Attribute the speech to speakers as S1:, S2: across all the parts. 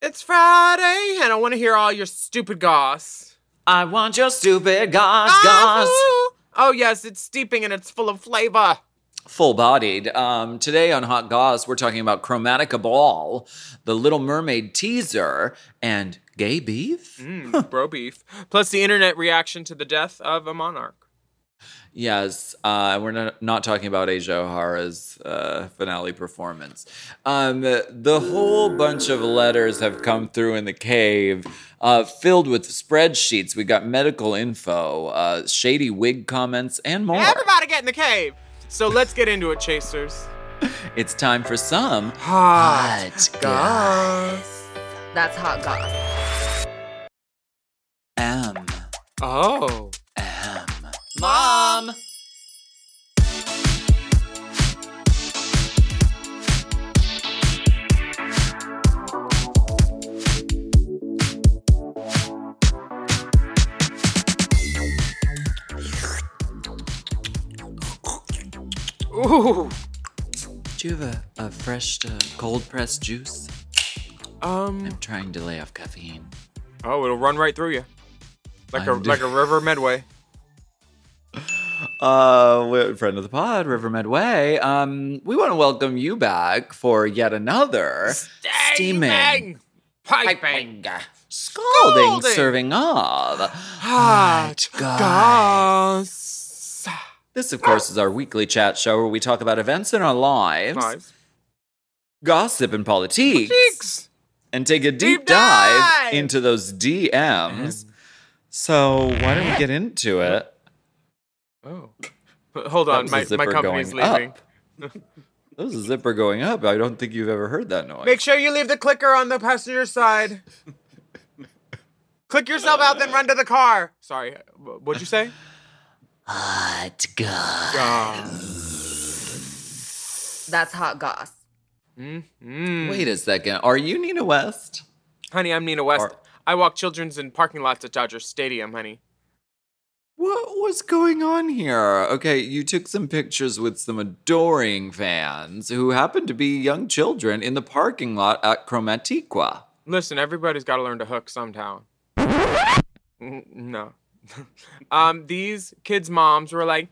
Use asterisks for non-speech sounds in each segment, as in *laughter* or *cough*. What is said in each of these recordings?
S1: It's Friday, and I want to hear all your stupid goss.
S2: I want your stupid goss,
S1: Ah,
S2: goss.
S1: Oh, yes, it's steeping and it's full of flavor.
S2: Full bodied. Um, today on Hot Goss, we're talking about Chromatica Ball, The Little Mermaid teaser, and gay beef?
S1: Mm, bro beef. Plus the internet reaction to the death of a monarch.
S2: Yes, uh, we're not, not talking about Asia O'Hara's uh, finale performance. Um, the whole bunch of letters have come through in the cave, uh, filled with spreadsheets. We got medical info, uh, shady wig comments, and more.
S1: Everybody get in the cave. So let's get into it, chasers.
S2: It's time for some
S1: Hot
S2: goss.
S3: That's hot goss.
S2: M
S1: Oh.
S2: M. Mom.
S1: Ooh.
S2: Do you have a, a fresh uh, cold pressed juice?
S1: Um.
S2: I'm trying to lay off caffeine.
S1: Oh, it'll run right through you. Like a
S2: I'm
S1: like a river medway.
S2: Uh, friend of the pod, River Medway. Um, we want to welcome you back for yet another steaming,
S1: Piping.
S2: scalding,
S1: Scalding.
S2: serving of
S1: Hot goss.
S2: This, of course, is our weekly chat show where we talk about events in our lives,
S1: Nice.
S2: gossip and politics,
S1: Cheeks.
S2: and take a deep,
S1: Deep
S2: dive,
S1: dive.
S2: into those DMs. So why don't we get into it?
S1: Oh. Hold on, my,
S2: zipper
S1: my company's
S2: going
S1: leaving.
S2: up. That was a zipper going up. I don't think you've ever heard that noise.
S1: Make sure you leave the clicker on the passenger side. Click yourself out, then run to the car. Sorry, what'd you say?
S2: Hot God.
S1: God.
S3: That's hot goss.
S1: Mm.
S2: Wait a second. Are you Nina West?
S1: Honey, I'm Nina West.
S2: Or-
S1: I walk children's in parking lots at Dodger Stadium, honey.
S2: What was going on here? Okay, you took some pictures with some adoring fans who happened to be young children in the parking lot at Chromatica.
S1: Listen, everybody's got to learn to hook sometime. Mm, no. *laughs* um, these kids' moms were like,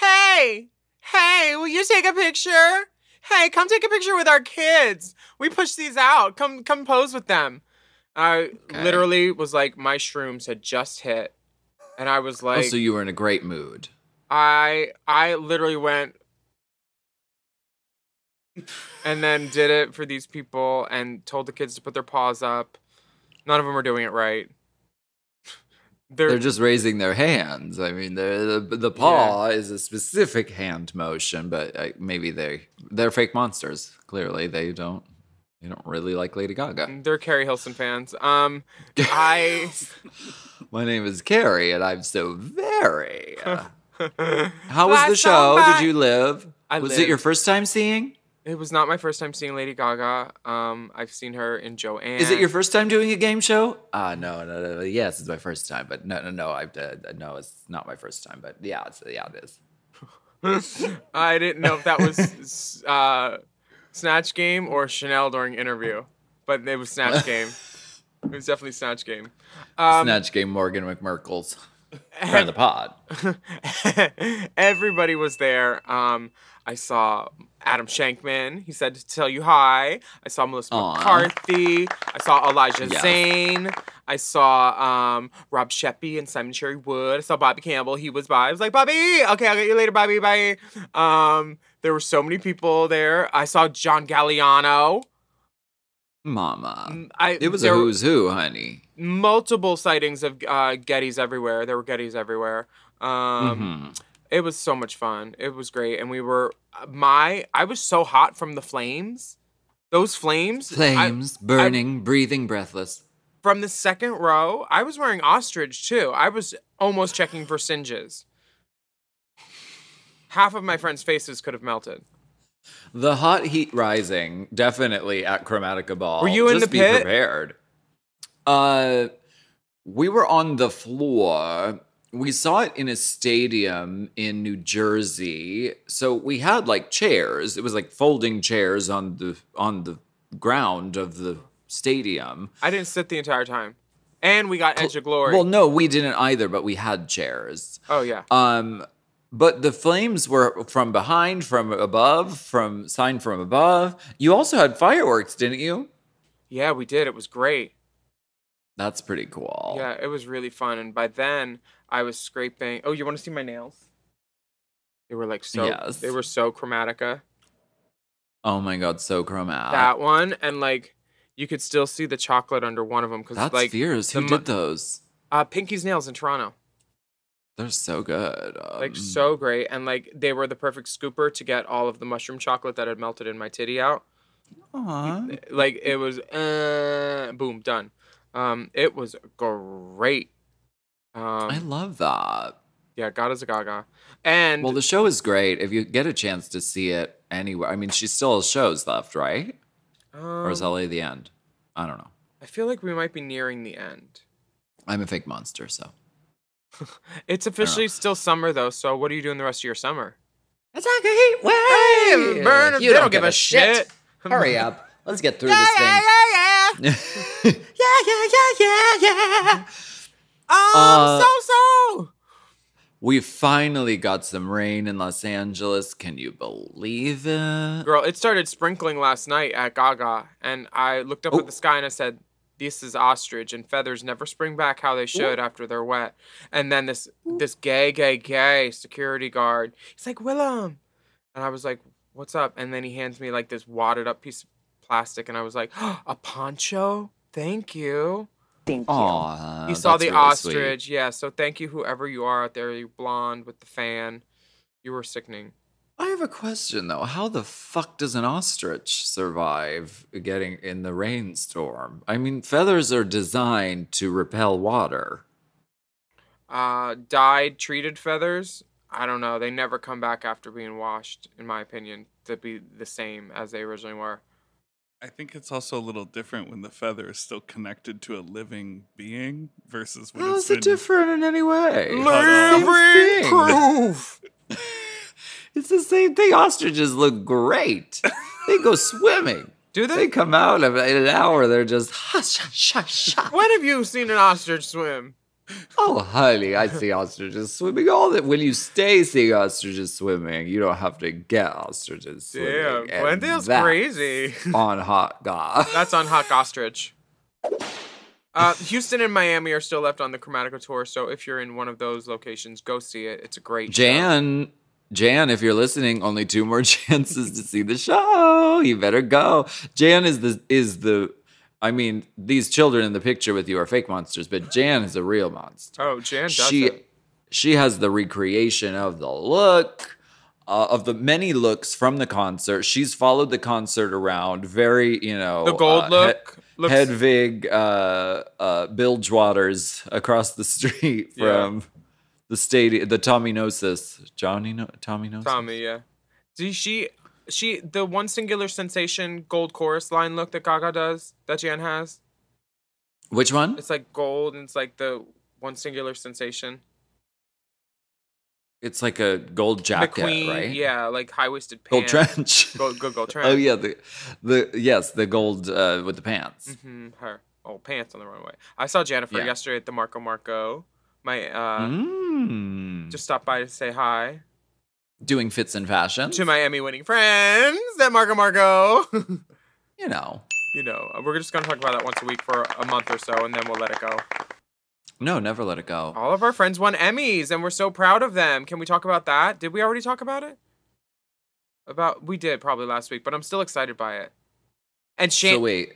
S1: "Hey, hey, will you take a picture? Hey, come take a picture with our kids. We push these out. Come, come pose with them." I
S2: Okay.
S1: literally was like, my shrooms had just hit, and I was
S2: oh,
S1: like,
S2: so you were in a great mood.
S1: I, I literally went. And then did it for these people and told the kids to put their paws up. None of them are doing it right. They're,
S2: They're just raising their hands. I mean, the the paw is a specific hand motion, but uh, maybe they they're fake monsters. Clearly, they don't they don't really like Lady Gaga.
S1: they're Keri Hilson fans. Um, I *laughs*
S2: My name is Carrie, and I'm so very. uh, How was the show? Did you live?
S1: I
S2: was it your first time seeing?
S1: It was not my first time seeing Lady Gaga. Um, I've seen her in Joanne.
S2: Is it your first time doing a game show? Ah, no, no, no, no. Yes, it's my first time, but no, no, no. I've uh, no, it's not my first time, but yeah, it's, yeah, it is. *laughs*
S1: I didn't know if that was *laughs* uh, Snatch Game or Chanel during interview, but it was Snatch *laughs* Game. It was definitely Snatch Game. Um,
S2: Snatch game Morgan McMurkles. *laughs* Friend of the pod. *laughs*
S1: Everybody was there. Um, I saw Adam Shankman. He said to tell you hi. I saw Melissa
S2: Aw.
S1: McCarthy. I saw Elijah
S2: Yes.
S1: Zane. I saw um, Rob Sheppy and Simon Cherry Wood. I saw Bobby Campbell. He was by. I was like, Bobby, okay, I'll get you later, Bobby. Bye. Um, there were so many people there. I saw John Galliano.
S2: Mama.
S1: Mm, I,
S2: It was a who's who, honey.
S1: multiple sightings of uh, Gettys everywhere. There were Gettys everywhere. Um,
S2: Mhm.
S1: It was so much fun. It was great, and we were my. I was so hot from the flames. Those flames. I-
S2: Flames, burning, breathing, breathless.
S1: from the second row, I was wearing ostrich too. I was almost checking for singes. Half of my friends' faces could have melted.
S2: The hot heat rising, definitely at Chromatica Ball.
S1: Were you in
S2: Just
S1: the
S2: be
S1: pit?
S2: prepared. Uh, we were on the floor. We saw it in a stadium in New Jersey. So we had like chairs. It was like folding chairs on the on the ground of the stadium.
S1: I didn't sit the entire time, and we got Edge of Glory.
S2: Well, no, we didn't either, but we had chairs.
S1: oh yeah,
S2: Um, but the flames were from behind, from above, from sign from above. You also had fireworks, didn't you?
S1: yeah, we did. It was great.
S2: That's pretty cool.
S1: Yeah, it was really fun. And by then, I was scraping. Oh, you want to see my nails? They were like so.
S2: Yes.
S1: They were so chromatica.
S2: Oh my god, so chromatic.
S1: that one, and like you could still see the chocolate under one of them because
S2: That's
S1: like
S2: fierce.
S1: the
S2: Who did those?
S1: uh, Pinky's nails in Toronto.
S2: They're so good.
S1: like
S2: Um,
S1: so great and like they were the perfect scooper to get all of the mushroom chocolate that had melted in my titty out
S2: aw.
S1: like it was uh, boom done um it was great um
S2: I love that.
S1: yeah god is a gaga and
S2: Well, the show is great. If you get a chance to see it anywhere, I mean, she still has shows left, right? or is
S1: um,
S2: LA the end? I don't know.
S1: i feel like we might be nearing the end
S2: I'm a fake monster, so.
S1: It's officially still summer though so what are you doing the rest of your summer
S2: It's like a heat wave.
S1: Hey, burn-
S2: You
S1: they don't give a shit. *laughs*
S2: Hurry up. Let's get through
S1: yeah
S2: this
S1: yeah
S2: thing.
S1: yeah yeah
S2: yeah, *laughs* yeah, yeah, yeah, yeah.
S1: um
S2: Uh,
S1: so so
S2: We finally got some rain in Los Angeles. Can you believe it?
S1: Girl, it started sprinkling last night at Gaga, and I looked up
S2: Oh.
S1: at the sky and I said, "This is ostrich, and feathers never spring back how they should after they're wet." And then this this gay, gay, gay security guard, he's like, "Willam," and I was like, "What's up?" And then he hands me like this wadded up piece of plastic, and I was like, oh, "A poncho? Thank you."
S2: Aw,
S1: you You
S2: saw
S1: the
S2: really sweet.
S1: ostrich, yeah. So thank you, whoever you are out there, you blonde with the fan. You were sickening.
S2: I have a question though. How the fuck does an ostrich survive getting in the rainstorm? I mean, feathers are designed to repel water.
S1: uh dyed treated feathers i don't know they never come back after being washed in my opinion to be the same as they originally were
S4: I think it's also a little different when the feather is still connected to a living being versus when
S2: How
S4: it's
S2: is it
S4: been
S2: different in any way?
S1: Living proof *laughs*
S2: It's the same thing. Ostriches look great. they go *laughs* swimming.
S1: do
S2: They
S1: they
S2: come out of in an hour. They're just hush, hush, hush, hush. *laughs*
S1: when have you seen an ostrich swim
S2: Oh, honey, I see ostriches swimming all the. When you stay seeing ostriches swimming, you don't have to get ostriches swimming.
S1: damn glendale's
S2: that's
S1: crazy *laughs*
S2: on hot god.
S1: that's on hot ostrich uh, Houston and Miami are still left on the Chromatica tour, so if you're in one of those locations, go see it. It's a great show.
S2: Jan, if you're listening, only two more *laughs* chances to see the show. You better go. Jan is the is the. I mean, these children in the picture with you are fake monsters, but Jan is a real monster.
S1: Oh, Jan does
S2: she
S1: it.
S2: she has the recreation of the look. Uh, of the many looks from the concert, she's followed the concert around. Very, you know,
S1: The gold
S2: uh,
S1: look looks-
S2: Hedwig, uh, uh, Bilgewater's across the *laughs* street
S1: Yeah.
S2: The stadium, the Tommy Gnosis, Johnny, no- Tommy Gnosis.
S1: Tommy, yeah. See, she, she, the one singular sensation gold chorus line look that Gaga does, that Jan has.
S2: Which one?
S1: It's like gold, and it's like the one singular sensation.
S2: It's like a gold jacket,
S1: the queen,
S2: right?
S1: yeah, like high waisted pants. *laughs*
S2: Gold *laughs* trench.
S1: Gold, gold, gold trench.
S2: oh yeah, the the yes, the gold uh, with the pants.
S1: Mm-hmm, her. Oh, pants on the runway. I saw Jennifer
S2: Yeah.
S1: yesterday at the Marco Marco. My uh,
S2: Mm.
S1: just stop by to say hi
S2: doing fits and fashion
S1: to my Emmy winning friends at Marco Marco. *laughs*
S2: you know,
S1: you know, we're just gonna talk about that once a week for a month or so, and then we'll let it go.
S2: No, never let it go.
S1: All of our friends won Emmys, and we're so proud of them. Can we talk about that? Did we already talk about it? About we did probably last week, but I'm still excited by it. And Shane,
S2: So wait,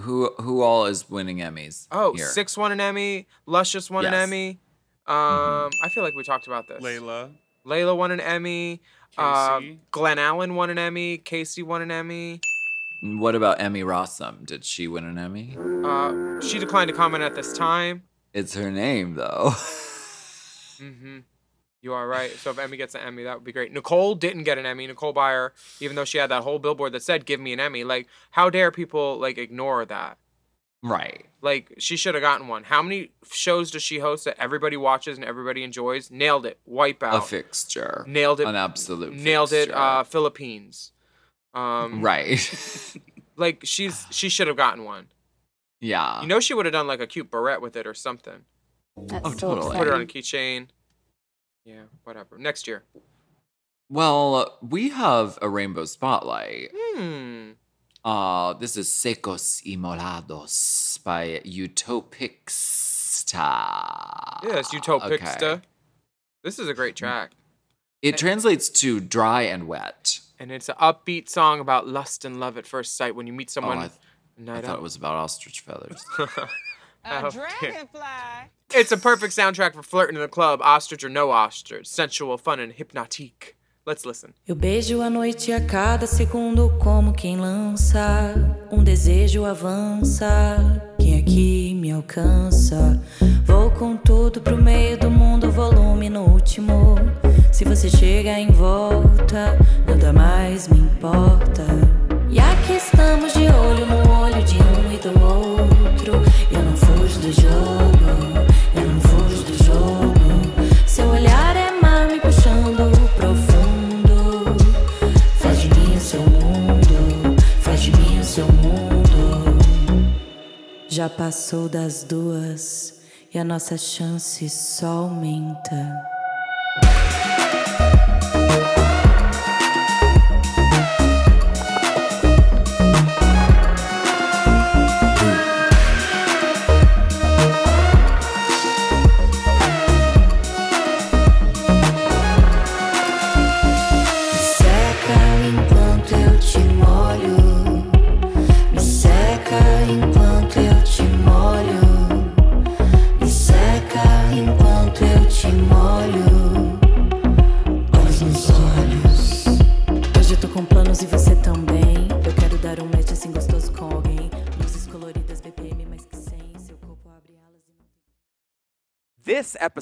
S2: who who all is winning Emmys?
S1: oh,
S2: here?
S1: Six won an Emmy, Luscious won an Emmy. Um, I feel like we talked about this.
S4: Layla,
S1: Layla won an Emmy. Uh,
S4: Casey.
S1: Glenn Allen won an Emmy. Casey won an Emmy.
S2: What about Emmy Rossum? Did she win an Emmy?
S1: Uh, she declined to comment at this time.
S2: It's her name though. *laughs*
S1: Mm-hmm. You are right. So if Emmy gets an Emmy, that would be great. Nicole didn't get an Emmy. Nicole Byer, even though she had that whole billboard that said "Give me an Emmy," like how dare people like ignore that?
S2: right.
S1: Like she should have gotten one. How many shows does she host that everybody watches and everybody enjoys? Nailed it. Wipeout.
S2: A fixture.
S1: Nailed it.
S2: An absolute.
S1: Nailed it. Uh, Philippines. Um,
S2: right. *laughs*
S1: Like she's she should have gotten one.
S2: yeah.
S1: You know she would have done like a cute barrette with it or something.
S2: oh, totally.
S1: Put it on a keychain. Yeah, whatever. Next year.
S2: Well, we have a rainbow spotlight.
S1: Hmm.
S2: Uh, this is Secos y Molados by Utopixta.
S1: It's Utopixta.
S2: Okay.
S1: This is a great track.
S2: It translates to dry and wet.
S1: And it's an upbeat song about lust and love at first sight when you meet someone
S2: oh, I, th- I thought it was about ostrich feathers. *laughs*
S1: Oh, dear. It's a perfect soundtrack for flirting in the club, ostrich or no ostrich, sensual, fun, and hypnotique. Let's listen.
S5: Eu beijo a noite a cada segundo como quem lança um desejo avança. Quem aqui me alcança? Vou com tudo pro meio do mundo, volume no último. Se você chega em volta, nada mais me importa. E aqui estamos de olho no olho de um e do outro. Do jogo, eu não fujo do jogo. Seu olhar é mar me puxando profundo. Faz de mim o seu mundo, faz de mim o seu mundo. Já passou das duas e a nossa chance só aumenta.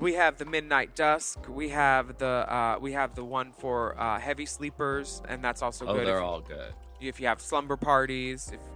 S1: We have the Midnight Dusk. We have the uh, we have the one for uh, heavy sleepers, and that's also
S2: Oh,
S1: good.
S2: they're
S1: if,
S2: all good.
S1: if you have slumber parties. If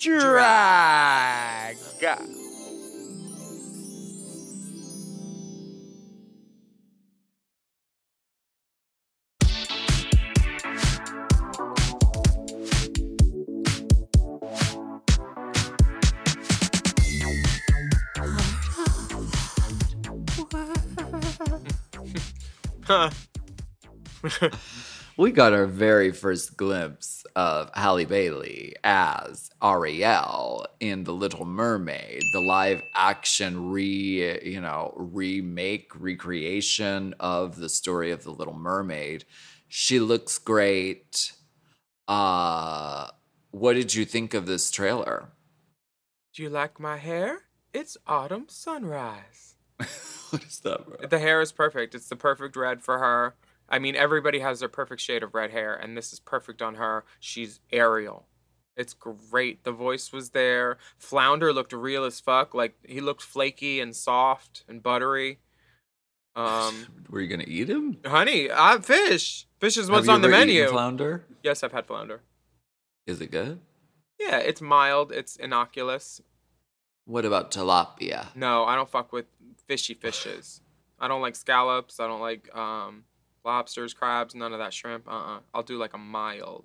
S1: drag. *laughs*
S2: We got our very first glimpse of Halle Bailey as Ariel in The Little Mermaid, the live action re, you know, remake, recreation of the story of The Little Mermaid. She looks great. Uh what did you think of this trailer?
S1: Do you like my hair? It's autumn sunrise. *laughs*
S2: what is that, bro?
S1: The hair is perfect. It's the perfect red for her. I mean, everybody has their perfect shade of red hair, and this is perfect on her. She's Ariel. It's great. The voice was there. Flounder looked real as fuck. Like he looked flaky and soft and buttery. Um, *laughs*
S2: Were you gonna eat him?
S1: honey, I fish. Fish is what's on the menu.
S2: Flounder?
S1: yes, I've had flounder.
S2: Is it good?
S1: Yeah, it's mild. It's innocuous.
S2: What about tilapia?
S1: No, I don't fuck with fishy fishes. I don't like scallops. I don't like um, lobsters, crabs, none of that shrimp. Uh uh I'll do like a mild.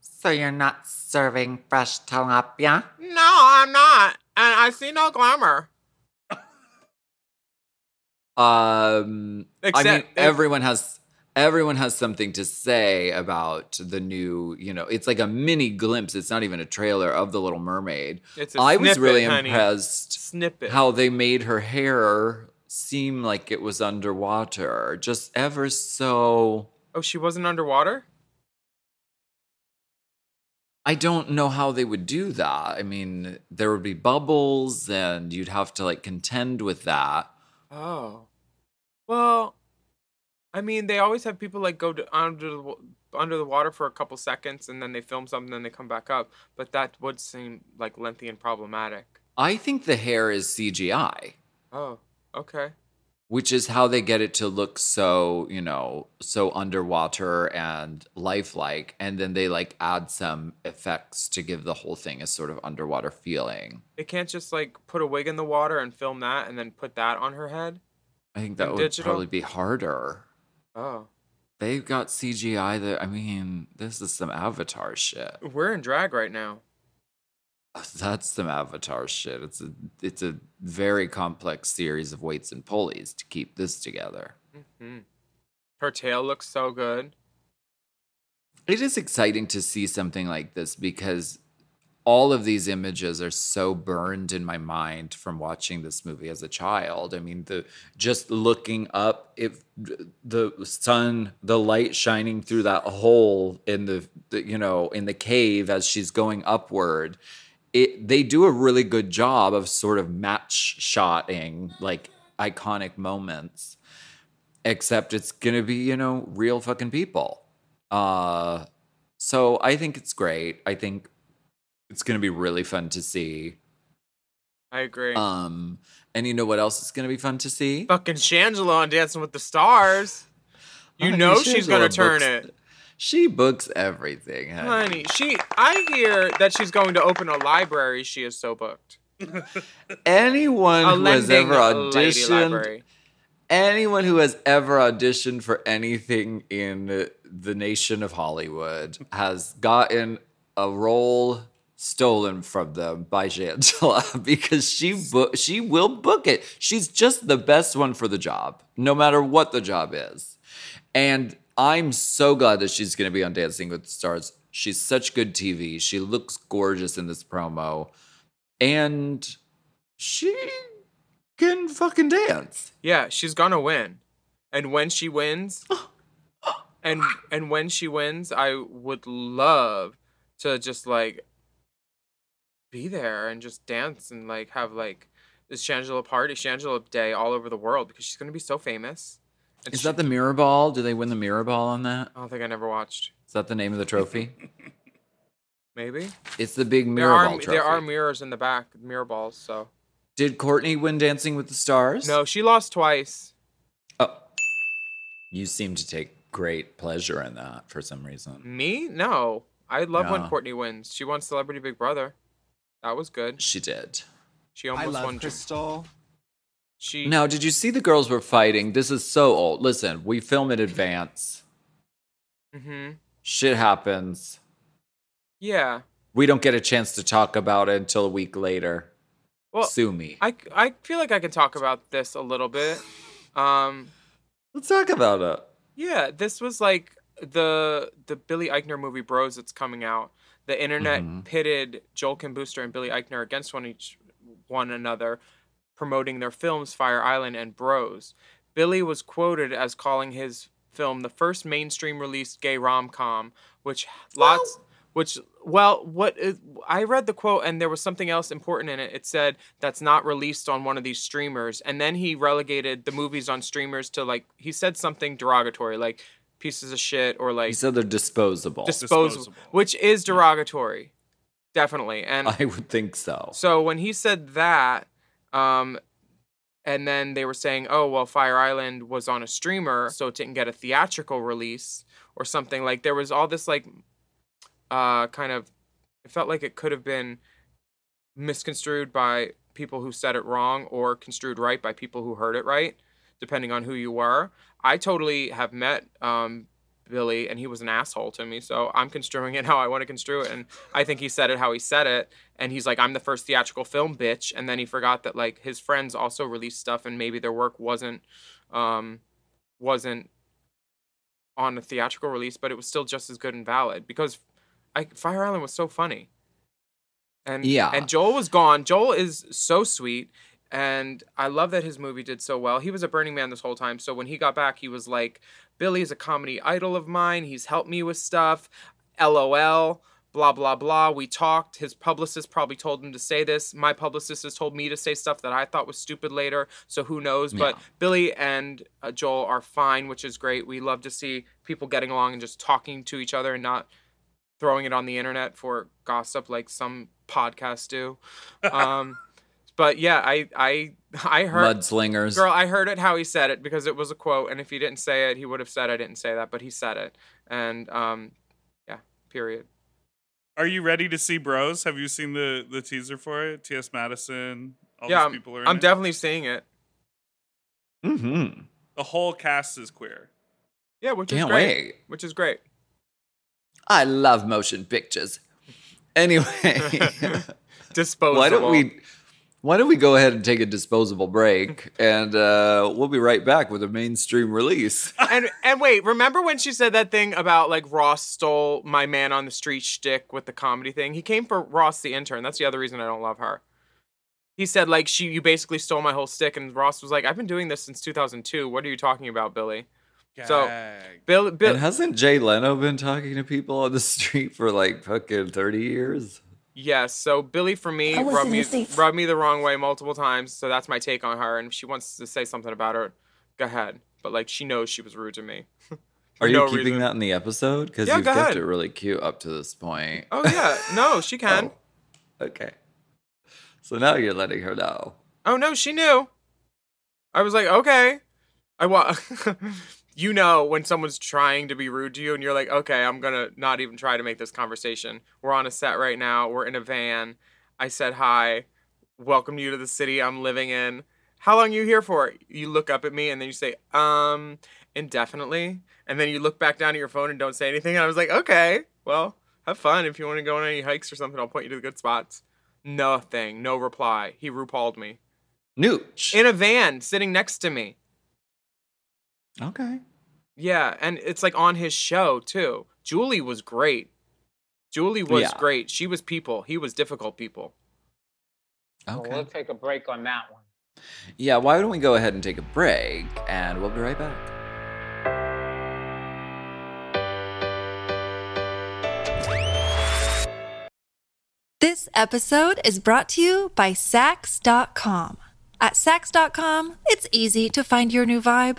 S6: So you're not serving fresh tilapia?
S1: No, I'm not. And I see no glamour.
S2: Um, I mean,
S1: if-
S2: everyone has everyone has something to say about the new. You know, it's like a mini glimpse. It's not even a trailer of the Little Mermaid.
S1: It's a
S2: I was
S1: snippet,
S2: really
S1: honey.
S2: impressed
S1: Snippet.
S2: how they made her hair seem like it was underwater, just ever so.
S1: Oh, she wasn't underwater?
S2: I don't know how they would do that. I mean, there would be bubbles, and you'd have to like contend with that.
S1: Oh. Well, I mean, they always have people like go to under the under the water for a couple seconds and then they film something and then they come back up, but that would seem like lengthy and problematic.
S2: I think the hair is CGI.
S1: Oh, okay.
S2: which is how they get it to look so you know so underwater and lifelike and then they like add some effects to give the whole thing a sort of underwater feeling
S1: They can't just like put a wig in the water and film that and then put that on her head.
S2: i think that would
S1: digital?
S2: probably be harder
S1: Oh,
S2: they've got cgi that i mean this is some avatar shit
S1: we're in drag right now. *laughs*
S2: that's some avatar shit it's a it's a very complex series of weights and pulleys to keep this together
S1: hmm Her tail looks so good.
S2: It is exciting to see something like this because all of these images are so burned in my mind from watching this movie as a child. I mean, the just looking up, if the sun, the light shining through that hole in the, the you know in the cave as she's going upward, it they do a really good job of sort of match shotting like iconic moments. Except it's gonna be you know real fucking people. Uh, so I think it's great. I think it's gonna be really fun to see.
S1: I agree.
S2: Um, and you know what else is gonna be fun to see?
S1: Fucking Shangela on Dancing with the Stars. You know she's gonna turn
S2: books-
S1: it.
S2: She books everything, honey.
S1: Honey, she I hear that she's going to open a library. She is so booked. *laughs*
S2: Anyone
S1: A
S2: who has ever auditioned, anyone who has ever auditioned for anything in the nation of Hollywood has gotten a role stolen from them by Shangela *laughs* because she bo- she will book it. She's just the best one for the job, no matter what the job is. And I'm so glad that she's going to be on Dancing with the Stars. She's such good TV. She looks gorgeous in this promo. And she can fucking dance.
S1: Yeah, she's gonna win. And when she wins, *gasps* and and when she wins, I would love to just like be there and just dance and like have like this Shangela party, Shangela Day all over the world because she's gonna be so famous. And
S2: Is that the mirror ball? Do they win the mirror ball on that?
S1: I don't think I never watched.
S2: Is that the name of the trophy? *laughs*
S1: Maybe
S2: It's the big
S1: there
S2: mirror
S1: are
S2: ball trophy.
S1: there are mirrors in the back, mirror balls. So
S2: Did Courtney win Dancing with the Stars?
S1: no, she lost twice.
S2: Oh. You seem to take great pleasure in that for some reason.
S1: Me? No. I love when
S2: Yeah.
S1: Courtney wins. She won Celebrity Big Brother. That was good.
S2: She did.
S1: She almost won.
S7: Crystal.
S1: She
S2: Now, did you see the girls were fighting? This is so old. Listen, we film in advance.
S1: hmm
S2: Shit happens.
S1: Yeah.
S2: We don't get a chance to talk about it until a week later.
S1: Well,
S2: Sue me.
S1: I, I feel like I can talk about this a little bit. Um,
S2: Let's talk about it.
S1: yeah, this was like the the Billy Eichner movie Bros that's coming out. The internet
S2: Mhm.
S1: pitted Joel Kim Booster and Billy Eichner against one each one another, promoting their films Fire Island and Bros. Billy was quoted as calling his film the first mainstream released gay rom com, which lots which well what is, i read the quote and there was something else important in it it said that's not released on one of these streamers and then he relegated the movies on streamers to like he said something derogatory like pieces of shit or like
S2: He said they're disposable.
S1: disposable,
S4: Disposable.
S1: which is derogatory definitely and
S2: I would think so.
S1: so when he said that, um, and then they were saying, "Oh, well, Fire Island was on a streamer, so it didn't get a theatrical release or something." Like there was all this like, uh, kind of, it felt like it could have been misconstrued by people who said it wrong or construed right by people who heard it right, depending on who you were. I totally have met um, Billy, and he was an asshole to me. So I'm construing it *laughs* how I want to construe it, and I think he said it how he said it. And he's like, "I'm the first theatrical film, bitch." And then he forgot that like his friends also released stuff, and maybe their work wasn't um, wasn't on a theatrical release, but it was still just as good and valid because I, Fire Island was so funny. And
S2: Yeah.
S1: and Joel was gone. Joel is so sweet. And I love that his movie did so well. He was a Burning Man this whole time. So when he got back, he was like, Billy is a comedy idol of mine. He's helped me with stuff. LOL, blah, blah, blah. We talked. His publicist probably told him to say this. My publicist has told me to say stuff that I thought was stupid later. So who knows? But Billy and uh, Joel are fine, which is great. We love to see people getting along and just talking to each other and not throwing it on the internet for gossip like some podcasts do. *laughs* Um, but yeah, I I I heard
S2: Mudslingers.
S1: girl, I heard it how he said it because it was a quote, and if he didn't say it, he would have said I didn't say that, but he said it, and um, yeah, period.
S4: Are you ready to see Bros? Have you seen the the teaser for it? T.S. Madison, all
S1: yeah,
S4: these
S1: I'm,
S4: people are in
S1: I'm
S4: it.
S1: definitely seeing it.
S2: Mm-hmm.
S4: the whole cast is queer.
S1: Yeah, which is
S2: Can't
S1: great.
S2: wait.
S1: Which is great.
S2: I love motion pictures. Anyway, *laughs* *laughs*
S1: Disposable.
S2: why don't we why don't we go ahead and take a disposable break and uh, we'll be right back with a mainstream release. *laughs*
S1: and and wait, remember when she said that thing about like Ross stole my man on the street shtick with the comedy thing? He came for Ross the intern. That's the other reason I don't love her. He said like she you basically stole my whole stick, and Ross was like, I've been doing this since 2002. What are you talking about, Billy? So- Bill, Bill,
S2: and hasn't Jay Leno been talking to people on the *laughs* street for like fucking 30 years?
S1: Yes. So Billy for me rubbed me rubbed me the wrong way multiple times. So that's my take on her. And if she wants to say something about her, go ahead. But like she knows she was rude to me. *laughs*
S2: Are you
S1: no
S2: keeping
S1: reason.
S2: that in the episode? Because
S1: Yeah,
S2: you've
S1: go
S2: kept
S1: ahead.
S2: it really cute up to this point.
S1: Oh yeah. No, she *laughs* can.
S2: Oh, okay. So now you're letting her know.
S1: Oh no, she knew. I was like, okay. I want. *laughs* you know when someone's trying to be rude to you, and you're like, okay, I'm gonna not even try to make this conversation. We're on a set right now. We're in a van. I said hi. Welcome you to the city I'm living in. How long you here for? You look up at me and then you say, um, indefinitely. And then you look back down at your phone and don't say anything. And I was like, okay, well, Have fun. If you want to go on any hikes or something, I'll point you to the good spots. Nothing. No reply. He RuPauled me.
S2: Nooch.
S1: In a van, sitting next to me.
S2: Okay.
S1: Yeah, and it's like on his show too. Julie was great. Julie was
S2: Yeah.
S1: great. She was people. He was difficult people.
S7: Well,
S2: Okay.
S7: we'll take a break on that one.
S2: Yeah, why don't we go ahead and take a break and we'll be right back.
S8: This episode is brought to you by Saks.com. At Saks.com, it's easy to find your new vibe.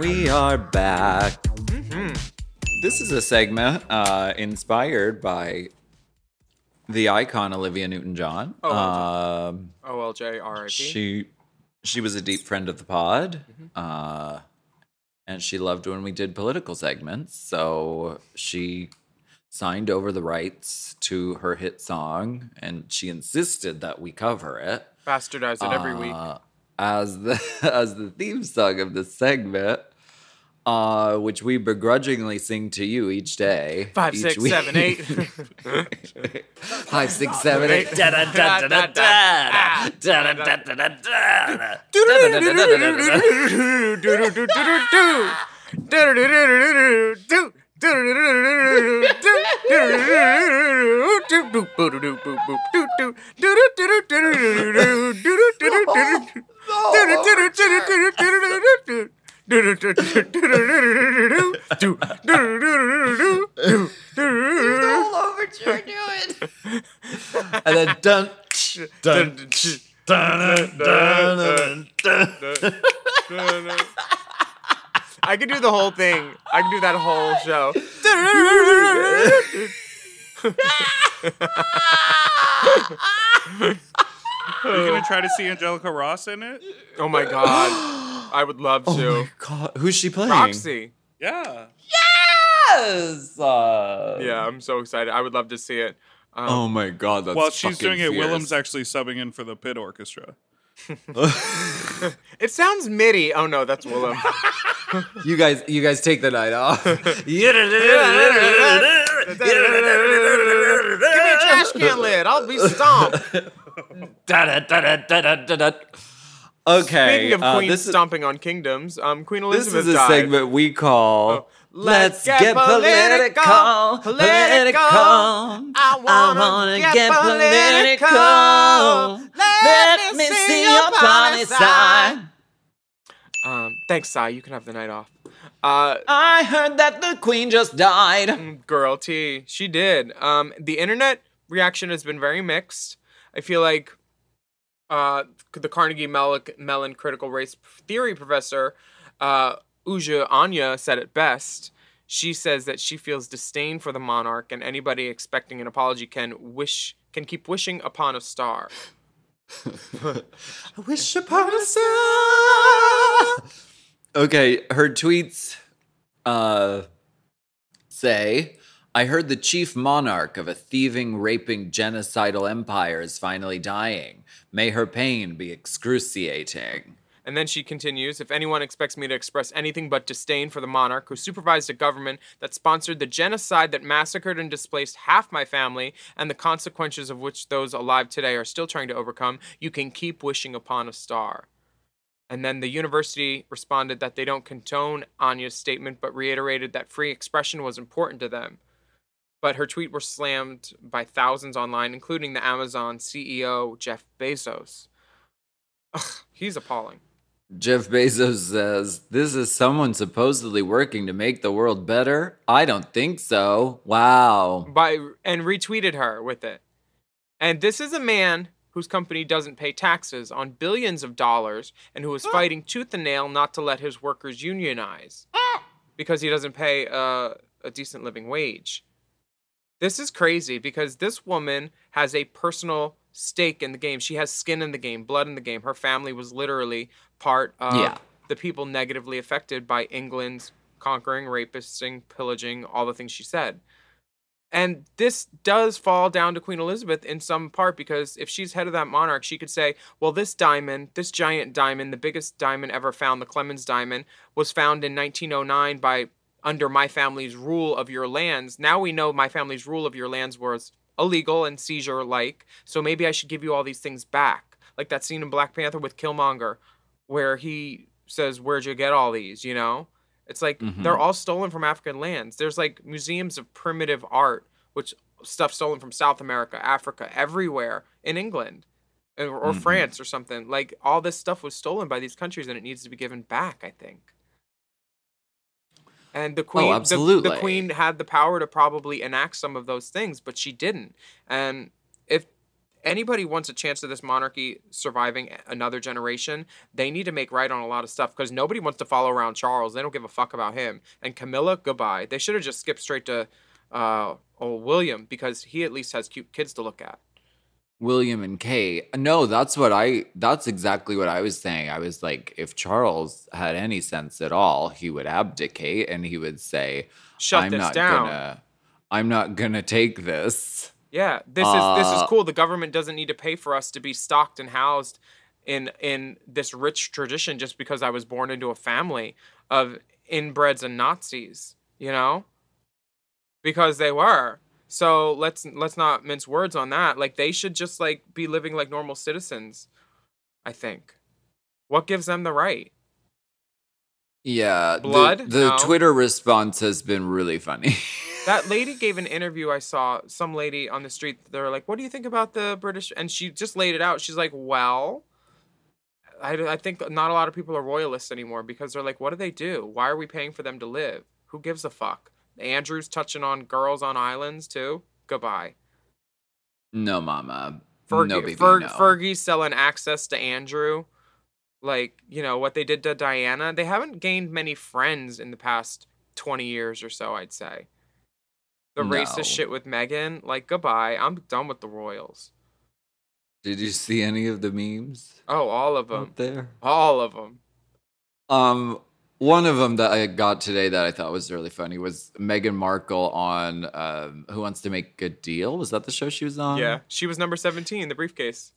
S2: We are back. This is a segment uh, inspired by the icon Olivia Newton-John.
S1: Oh,
S2: um,
S1: OLJ RIP.
S2: she she was a deep friend of the pod, uh, and she loved when we did political segments. So she signed over the rights to her hit song, and she insisted that we cover it
S1: Bastardize it every week.
S2: uh, as the *laughs* as the theme song of the segment, uh, which we begrudgingly sing to you each day.
S1: Five,
S2: each
S1: six,
S2: week.
S1: seven, eight.
S2: Five, six, seven, eight.
S1: Da, da, da, da, da.
S2: And then dun, dun, dun, dun, dun, dun.
S1: I could do the whole thing. I could do that whole show. *laughs*
S4: You're gonna try to see Angelica Ross in it?
S1: Oh my god. *gasps* I would love to.
S2: Oh my god, who's she playing?
S1: Roxy.
S4: Yeah.
S2: Yes. Uh,
S1: Yeah, I'm so excited. I would love to see it. Um,
S2: Oh my god, that's
S4: While she's
S2: fucking
S4: doing it,
S2: fierce.
S4: Willam's actually subbing in for the pit orchestra. *laughs*
S1: It sounds MIDI. Oh no, that's Willam. *laughs*
S2: You guys, you guys take the night off. *laughs*
S1: Give me a trash can lid. I'll be stomped.
S2: Okay.
S1: Speaking of
S2: uh,
S1: Queen
S2: this is-
S1: stomping on kingdoms, um, Queen
S2: This
S1: Elizabeth
S2: is a
S1: died.
S2: segment we call
S1: Oh,
S2: Let's Get Political. Political.
S1: I wanna, get, political. Let, me see your poli sci. Um, thanks, Sai. You can have the night off. Uh,
S2: I heard that the queen just died.
S1: girl T, she did. Um, the internet reaction has been very mixed. I feel like uh, the Carnegie Mellon, Mellon critical race theory professor, uh, Uju Anya, said it best. She says that she feels disdain for the monarch, and anybody expecting an apology can wish can keep wishing upon a star. *laughs*
S2: I wish upon a star. Okay, her tweets uh, say, I heard the chief monarch of a thieving, raping, genocidal empire is finally dying. May her pain be excruciating.
S1: And then she continues If anyone expects me to express anything but disdain for the monarch who supervised a government that sponsored the genocide that massacred and displaced half my family, and the consequences of which those alive today are still trying to overcome, you can keep wishing upon a star. And then the university responded that they don't condone Anya's statement, but reiterated that free expression was important to them. But her tweet was slammed by thousands online, including the Amazon CEO Jeff Bezos. Ugh, he's appalling.
S2: Jeff Bezos says, This is someone supposedly working to make the world better? I don't think so. Wow.
S1: By and retweeted her with it. And this is a man whose company doesn't pay taxes on billions of dollars and who is *gasps* fighting tooth and nail not to let his workers unionize *gasps* because he doesn't pay a, a decent living wage. This is crazy because this woman has a personal stake in the game. She has skin in the game, blood in the game. Her family was literally part of
S2: Yeah.
S1: the people negatively affected by England's conquering, rapisting, pillaging, all the things she said. And this does fall down to Queen Elizabeth in some part because if she's head of that monarch, she could say, well, this diamond, this giant diamond, the biggest diamond ever found, the Clemens diamond, was found in 1909 by under my family's rule of your lands. Now we know my family's rule of your lands was illegal and seizure like, so maybe I should give you all these things back. Like that scene in Black Panther with Killmonger where he says, Where'd you get all these? You know? It's like
S2: Mhm.
S1: they're all stolen from African lands. There's like museums of primitive art, which stuff stolen from South America, Africa, everywhere in England or, or
S2: Mhm.
S1: France or something. Like all this stuff was stolen by these countries and it needs to be given back, I think. And the queen, the- the, queen had the power to probably enact some of those things, but she didn't. And if anybody wants a chance of this monarchy surviving another generation, they need to make right on a lot of stuff because nobody wants to follow around Charles. They don't give a fuck about him. And Camilla, goodbye. They should have just skipped straight to uh, old William because he at least has cute kids to look at.
S2: William and Kate. No, that's what I that's exactly what I was saying. I was like, if Charles had any sense at all, he would abdicate and he would say,
S1: Shut
S2: I'm
S1: this
S2: not
S1: down."
S2: gonna I'm not gonna take this.
S1: Yeah, this is this is
S2: Uh,
S1: cool. The government doesn't need to pay for us to be stocked and housed in in this rich tradition just because I was born into a family of inbreds and Nazis, you know? Because they were. So let's let's not mince words on that. Like they should just like be living like normal citizens, I think. What gives them the right?
S2: Yeah. the-
S1: Blood?
S2: The,
S1: No.
S2: Twitter response has been really funny. *laughs*
S1: That lady gave an interview I saw, some lady on the street. They were like, What do you think about the British? And she just laid it out. She's like, Well, I, I think not a lot of people are royalists anymore because they're like, What do they do? Why are we paying for them to live? Who gives a fuck? Andrew's touching on girls on islands too. Goodbye.
S2: no, mama.
S1: Fergie,
S2: no, baby,
S1: Fer-
S2: no.
S1: Fergie selling access to Andrew. Like, you know, what they did to Diana. They haven't gained many friends in the past 20 years or so, I'd say. The
S2: No.
S1: racist shit with Meghan, like, goodbye. I'm done with the Royals.
S2: Did you see any of the memes
S1: Oh, all of them.
S2: out there?
S1: All of them.
S2: Um, one of them that I got today that I thought was really funny was Meghan Markle on um, Who Wants to Make a Deal. Was that the show she was on?
S1: yeah. She was number 17, the briefcase.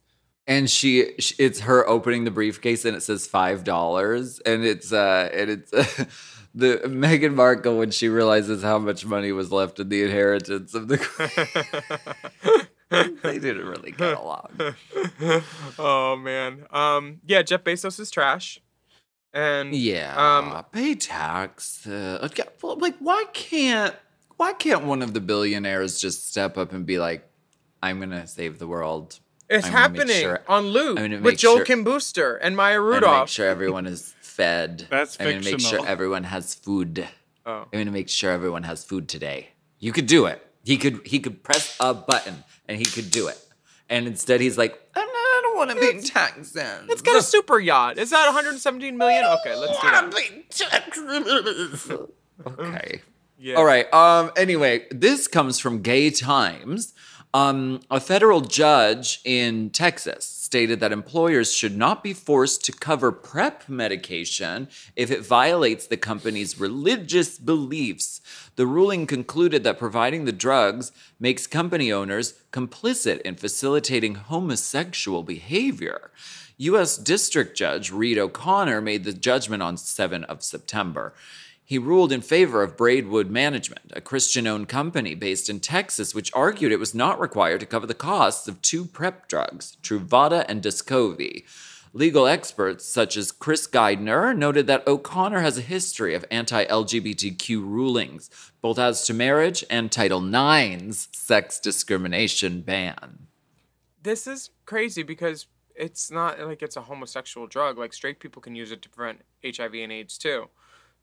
S2: And she, sh it's her opening the briefcase, and it says five dollars, and it's uh, and it's *laughs* the Meghan Markle when she realizes how much money was left in the inheritance of the. *laughs* they didn't really get along. *laughs*
S1: oh, man. Um, yeah, Jeff Bezos is trash. And
S2: Yeah,
S1: Um,
S2: pay tax. Uh, okay, like, why can't why can't one of the billionaires just step up and be like, "I'm gonna save the world.
S1: It's
S2: I'm
S1: happening
S2: sure-
S1: on
S2: Loot
S1: with
S2: make
S1: Joel
S2: sure-
S1: Kim Booster and Maya
S2: I'm make sure everyone is fed. *laughs*
S4: That's
S2: I'm gonna make sure everyone has food.
S1: Oh.
S2: I'm gonna make sure everyone has food today. You could do it. He could he could press a button and he could do it. And instead he's like, I'm not, I don't want to pay taxes.
S1: It's got a super yacht. Is that 117 million? Okay, let's do that.
S2: okay.
S1: Yeah.
S2: All right. Um. Anyway, this comes from Gay Times. Um, a federal judge in Texas stated that employers should not be forced to cover PrEP medication if it violates the company's religious beliefs. The ruling concluded that providing the drugs makes company owners complicit in facilitating homosexual behavior. U.S. District Judge Reed O'Connor made the judgment on 7 of September. He ruled in favor of Braidwood Management, a Christian owned company based in Texas, which argued it was not required to cover the costs of two PrEP drugs, Truvada and Descovy. Legal experts such as Chris Geidner noted that O'Connor has a history of anti LGBTQ rulings, both as to marriage and Title IX's sex discrimination ban.
S1: This is crazy because it's not like it's a homosexual drug. Like straight people can use it to prevent HIV and AIDS too.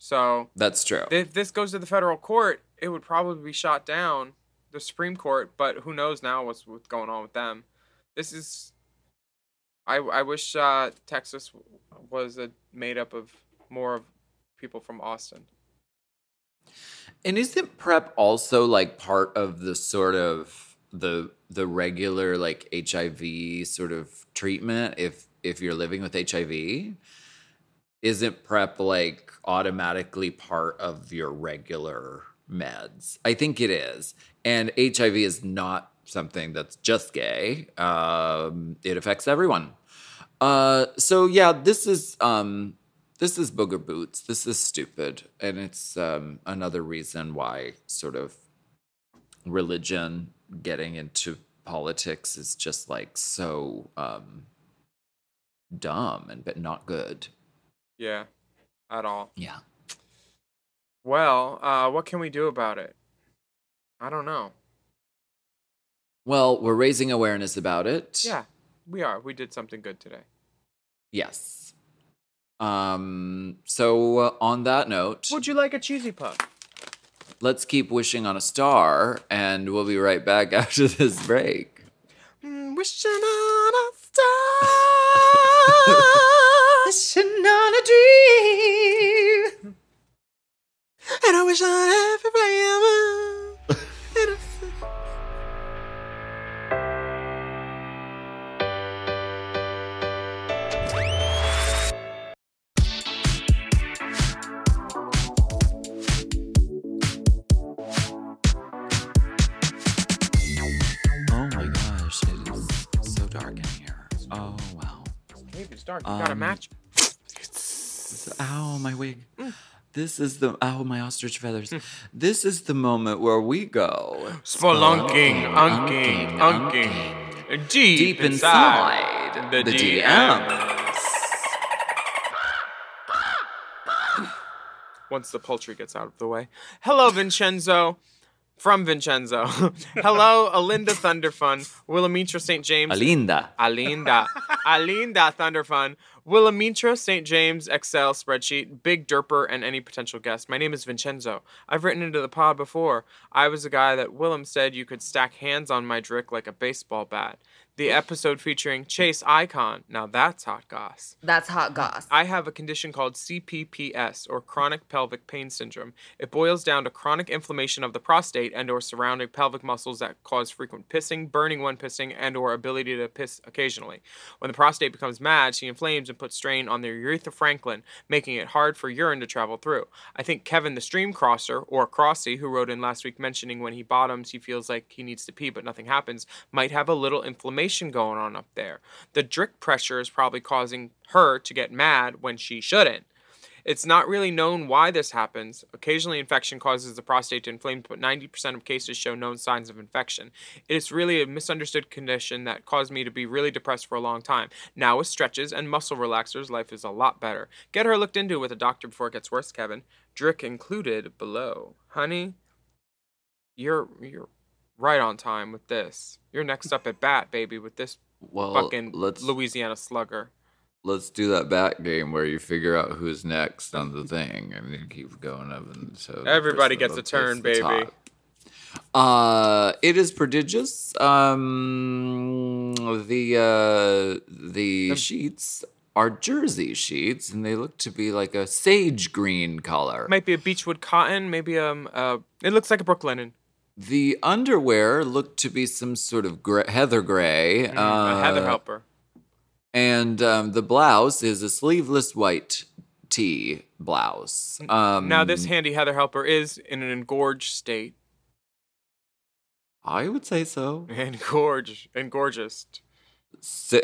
S1: So
S2: That's true.
S1: if this goes to the federal court, it would probably be shot down, the Supreme Court. But who knows now what's, what's going on with them? This is. I I wish uh, Texas was a, made up of more of people from Austin.
S2: And isn't PrEP also like part of the sort of the the regular like HIV sort of treatment if if you're living with HIV? Isn't PrEP like automatically part of your regular meds? I think it is. And HIV is not something that's just gay. Um, it affects everyone. Uh, so yeah, this is um, this is booger boots. This is stupid, and it's um, another reason why sort of religion getting into politics is just like so um, dumb and but not good.
S1: Yeah, at all.
S2: Yeah.
S1: Well, uh, what can we do about it? I don't know.
S2: Well, we're raising awareness about it.
S1: Yeah, we are. We did something good today.
S2: Yes. Um. So uh, on that note,
S1: Would you like a cheesy puff?
S2: let's keep wishing on a star, and we'll be right back *laughs* after this break.
S1: Mm, wishing on a star. *laughs*
S2: Wishing on a dream.
S1: And I wish on every flame. I-
S2: Oh my gosh, it is so dark in here. Oh wow.
S1: Maybe it's dark. You got a
S2: Um,
S1: match?
S2: Ow, my wig. Mm. This is the ow, my ostrich feathers. Mm. This is the moment where we go
S1: Spelunking, unking, unking, deep,
S2: deep
S1: inside,
S2: inside
S1: the,
S2: the.
S1: Once the poultry gets out of the way. Hello, Vincenzo. From Vincenzo. *laughs* Hello, Alinda Thunderfun, Willamitra St. James.
S2: Alinda.
S1: Alinda. Alinda Thunderfun. Willamitra St. James Excel spreadsheet, Big Derper, and any potential guest. My name is Vincenzo. I've written into the pod before. I was a guy that Willam said you could stack hands on my drick like a baseball bat. The episode featuring Chase Icon. Now that's hot goss.
S3: That's hot goss.
S1: I have a condition called CPPS or chronic pelvic pain syndrome. It boils down to chronic inflammation of the prostate and or surrounding pelvic muscles that cause frequent pissing, burning when pissing, and or ability to piss occasionally. When the prostate becomes mad, she inflames and puts strain on the urethra franklin, making it hard for urine to travel through. I think Kevin the stream crosser or Crossy, who wrote in last week mentioning when he bottoms he feels like he needs to pee but nothing happens, might have a little inflammation going on up there. The drick pressure is probably causing her to get mad when she shouldn't. It's not really known why this happens. Occasionally, infection causes the prostate to inflame, but 90% of cases show known signs of infection. It is really a misunderstood condition that caused me to be really depressed for a long time. Now, with stretches and muscle relaxers, life is a lot better. Get her looked into with a doctor before it gets worse, Kevin. Drick included below. Honey, you're you're right on time with this. You're next up at bat, baby, with this
S2: Well,
S1: fucking
S2: let's
S1: Louisiana slugger.
S2: let's do that back game where you figure out who's next on the thing and then keep going up and so
S1: Everybody gets a turn, baby.
S2: Uh, it is prodigious. Um, the uh, the sheets are jersey sheets, and they look to be like a sage green color.
S1: Might be a beechwood cotton, maybe um uh it looks like a Brooklinen.
S2: The underwear looked to be some sort of gray, heather gray.
S1: Mm, a heather
S2: uh,
S1: helper.
S2: And um, the blouse is a sleeveless white tee blouse. Um,
S1: now this handy heather helper is in an engorged state.
S2: I would say so.
S1: And *laughs* Engorged. *laughs* Engorged.
S2: S-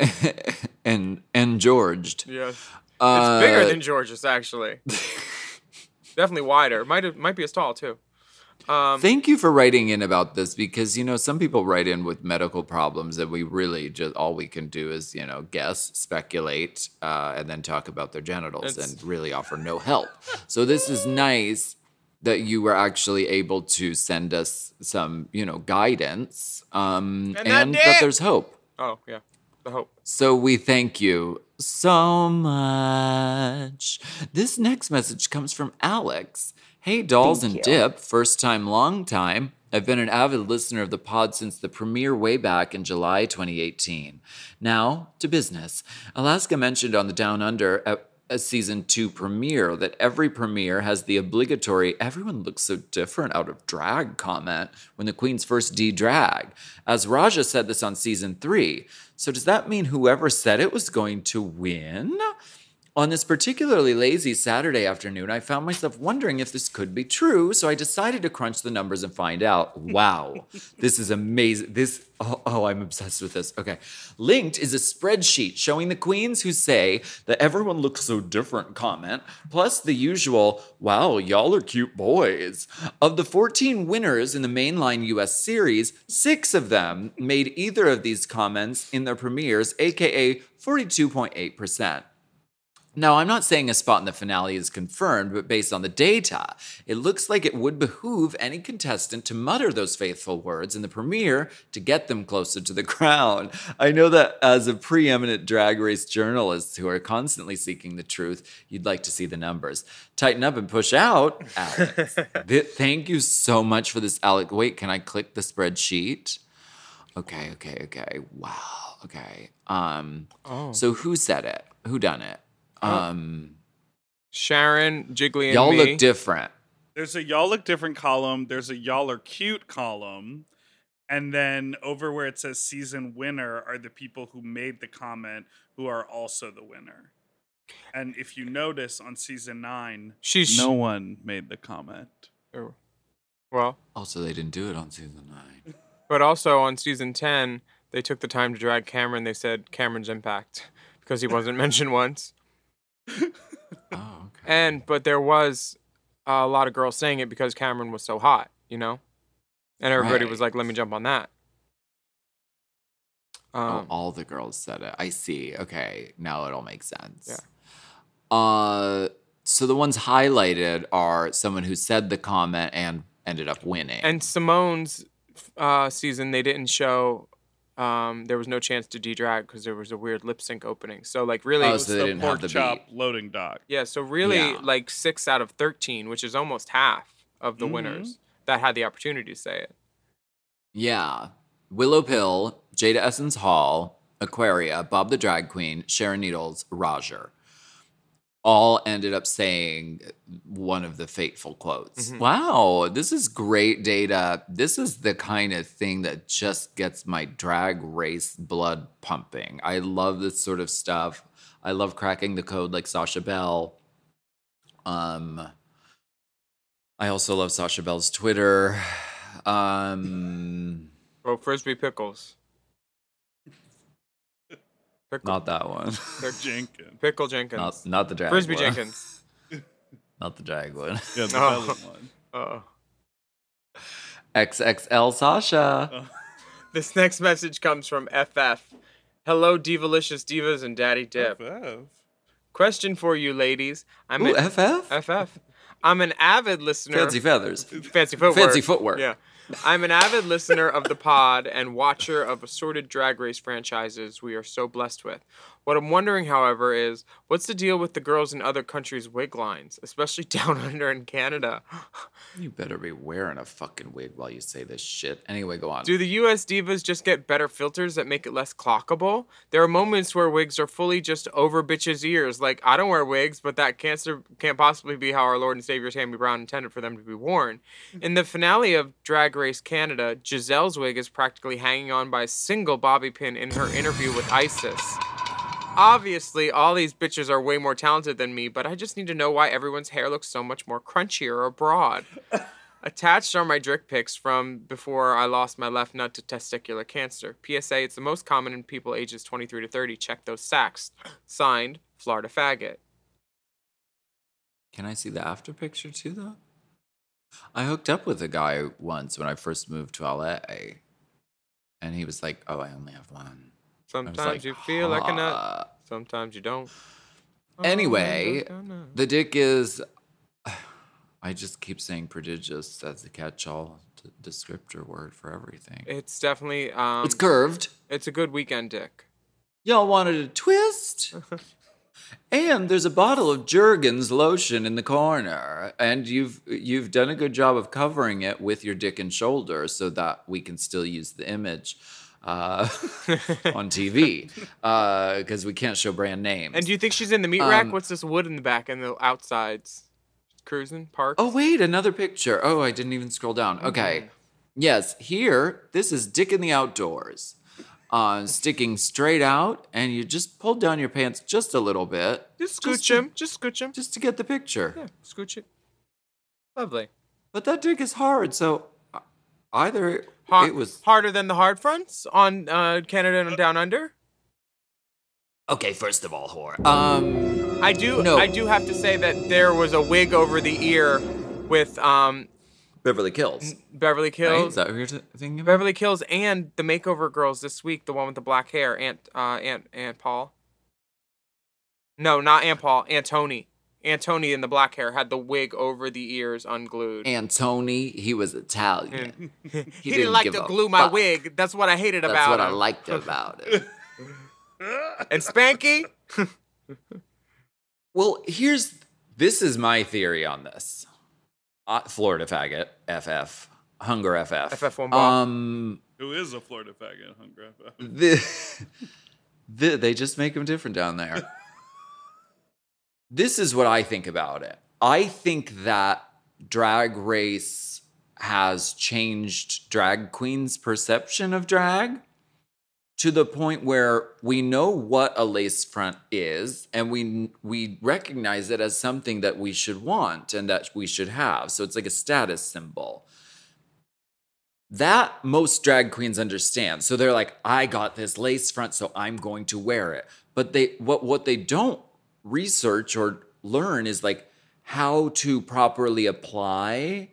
S2: and and Georged.
S1: Yes.
S2: Uh,
S1: it's bigger than George's actually. *laughs* Definitely wider. Might have, might be as tall too. Um,
S2: Thank you for writing in about this because you know some people write in with medical problems and we really just all we can do is you know guess, speculate, uh, and then talk about their genitals and really offer no help. so this is nice that you were actually able to send us some you know guidance um,
S1: And
S2: and,
S1: that
S2: that there's hope.
S1: oh yeah, the hope.
S2: So we thank you so much. This next message comes from Alex. Hey, dolls and dip, first time, long time. I've been an avid listener of the pod since the premiere way back in July 2018. Now to business. Alaska mentioned on the Down Under at a season two premiere that every premiere has the obligatory everyone looks so different out of drag comment when the queens first de-drag. As Raja said this on season three. So does that mean whoever said it was going to win? On this particularly lazy Saturday afternoon, I found myself wondering if this could be true, so I decided to crunch the numbers and find out. Wow, *laughs* this is amazing. This, oh, oh, I'm obsessed with this. Okay. Linked is a spreadsheet showing the queens who say that everyone looks so different comment, plus the usual, wow, y'all are cute boys. Of the 14 winners in the mainline US series, six of them made either of these comments in their premieres, aka 42.8%. Now, I'm not saying a spot in the finale is confirmed, but based on the data, it looks like it would behoove any contestant to mutter those faithful words in the premiere to get them closer to the crown. I know that as a preeminent drag race journalist who are constantly seeking the truth, you'd like to see the numbers. Tighten up and push out, Alex. *laughs* Th- Thank you so much for this, Alec. Wait, can I click the spreadsheet? Okay, okay, okay. Wow. Okay. Um.
S1: Oh.
S2: So who said it? Who done it? Um.
S1: Sharon, Jiggly, and
S2: Y'all
S1: me.
S2: look different.
S4: There's a y'all look different column. There's a y'all are cute column. And then over where it says season winner are the people who made the comment who are also the winner. And if you notice on season nine,
S1: She's-
S4: no one made the comment.
S1: Oh. Well,
S2: Also, they didn't do it on season nine.
S1: but also on season ten, they took the time to drag Cameron. They said Cameron's impact because he wasn't *laughs* mentioned once.
S2: Oh, okay.
S1: And but there was a lot of girls saying it because Cameron was so hot, you know, and everybody was like, "Let me jump on that."
S2: Oh,
S1: Um,
S2: all the girls said it. I see. Okay, now it all makes sense.
S1: Yeah.
S2: Uh, so the ones highlighted are someone who said the comment and ended up winning.
S1: and Simone's uh, season, they didn't show. Um, there was no chance to de-drag because there was a weird lip sync opening. So like really,
S2: Oh,
S4: It's
S2: so they
S4: the
S2: didn't have
S4: pork
S2: the
S4: chop
S2: beat.
S4: loading dock.
S1: yeah. So really,
S2: Yeah.
S1: like six out of thirteen, which is almost half of the
S4: Mhm.
S1: winners that had the opportunity to say it.
S2: Yeah. Willow Pill, Jaida Essence Hall, Aquaria, Bob the Drag Queen, Sharon Needles, Raja. All ended up saying one of the fateful quotes.
S1: Mhm.
S2: Wow, this is great data. This is the kind of thing that just gets my drag race blood pumping. I love this sort of stuff. I love cracking the code like Sasha Bell. Um I also love Sasha Bell's Twitter. *sighs* Um
S1: frisbee pickles. Pickle,
S2: Not that one. *laughs*
S4: Jenkins.
S1: Pickle Jenkins.
S2: Not, not the drag
S1: frisbee
S2: one.
S1: Jenkins. *laughs*
S2: Not the drag one.
S4: Yeah, the *laughs*
S1: Oh.
S4: one. Uh.
S1: Oh.
S2: XXL Sasha.
S1: This next message comes from FF. Hello, Divalicious Divas and Daddy Dip.
S4: FF.
S1: Question for you, ladies. I'm
S2: Ooh,
S1: an
S2: FF?
S1: FF. I'm an avid listener.
S2: Fancy feathers.
S1: Fancy footwear.
S2: Fancy footwear.
S1: Yeah. I'm an avid listener of the pod and watcher of assorted drag race franchises we are so blessed with. What I'm wondering, however, is what's the deal with the girls in other countries' wig lines, especially *laughs* down under in Canada?
S2: You better be wearing a fucking wig while you say this shit. Anyway, go on.
S1: Do the US divas just get better filters that make it less clockable? There are moments where wigs are fully just over bitches' ears. Like, I don't wear wigs, but that can't, can't possibly be how our Lord and Savior Tammy Brown intended for them to be worn. Hmm. In the finale of Drag Race Canada, Giselle's wig is practically hanging on by a single bobby pin in her interview with Isis. Obviously, all these bitches are way more talented than me, but I just need to know why everyone's hair looks so much more crunchier or broad. *laughs* Attached are my Drick pics from before I lost my left nut to testicular cancer. PSA, it's the most common in people ages 23 to 30. Check those sacks. Signed, Florida Faggot.
S2: Can I see the after picture too, though? I hooked up with a guy once when I first moved to LA, and he was like, "Oh, I only have one."
S1: Sometimes
S2: like,
S1: you feel like a nut. Sometimes you don't. *laughs*
S2: Anyway,
S1: Oh,
S2: the dick is. *sighs* I just keep saying prodigious as the catch-all descriptor word for everything.
S1: It's definitely um.
S2: it's curved.
S1: It's a good weekend dick.
S2: Y'all wanted a twist? *laughs* and there's a bottle of Jergens lotion in the corner, and you've you've done a good job of covering it with your dick and shoulder so that we can still use the image uh, *laughs* on TV because we can't show brand names.
S1: And do you think she's in the meat rack?
S2: Um,
S1: What's this wood in the back and the outsides? Cruising park.
S2: Oh wait, another picture. Oh, I didn't even scroll down. Okay. Yes, here, this is Dick in the Outdoors. Uh, sticking straight out, and you just pulled down your pants just a little bit.
S1: just
S2: just
S1: scooch
S2: to-
S1: him. Just scooch him.
S2: Just to get the picture.
S1: Yeah, scooch it. Lovely.
S2: But that dick is hard, so uh, either It was
S1: harder than the hard fronts on uh, Canada and Down Under.
S2: okay. First of all, whore. Um,
S1: I do.
S2: No.
S1: I do have to say that there was a wig over the ear with um,
S2: Beverly Kills.
S1: Beverly
S2: Right?
S1: Kills.
S2: Is that what you're thinking about?
S1: Beverly Kills and the makeover girls this week, the one with the black hair, Aunt uh Aunt Aunt Paul. No, not Aunt Paul, Antony. Antony in the black hair had the wig over the ears unglued.
S2: Antony, he was Italian. *laughs*
S1: he,
S2: didn't
S1: didn't like to
S2: a
S1: glue my wig. That's what I hated
S2: That's
S1: about it.
S2: That's what I liked about it. *laughs* *laughs*
S1: And Spanky,
S2: Well, here's this is my theory on this. Uh, Florida faggot, FF, hunger FF.
S1: FF one ball.
S2: Um,
S4: Who is a Florida faggot, Hunger FF?
S2: the, the, they just make them different down there. This is what I think about it. I think that drag race has changed drag queens' perception of drag to the point where we know what a lace front is and we we recognize it as something that we should want and that we should have. So it's like a status symbol. That most drag queens understand. So they're like, I got this lace front, so I'm going to wear it. But they what what they don't research or learn is like how to properly apply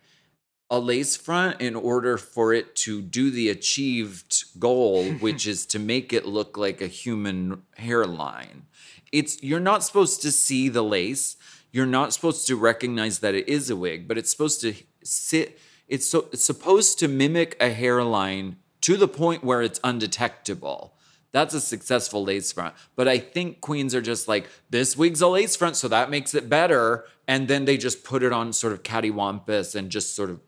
S2: a lace front in order for it to do the achieved goal, *laughs* which is to make it look like a human hairline. It's you're not supposed to see the lace. You're not supposed to recognize that it is a wig, but it's supposed to sit. It's so it's supposed to mimic a hairline to the point where it's undetectable. That's a successful lace front. But I think queens are just like, this wig's a lace front, so that makes it better. And then they just put it on sort of cattywampus and just sort of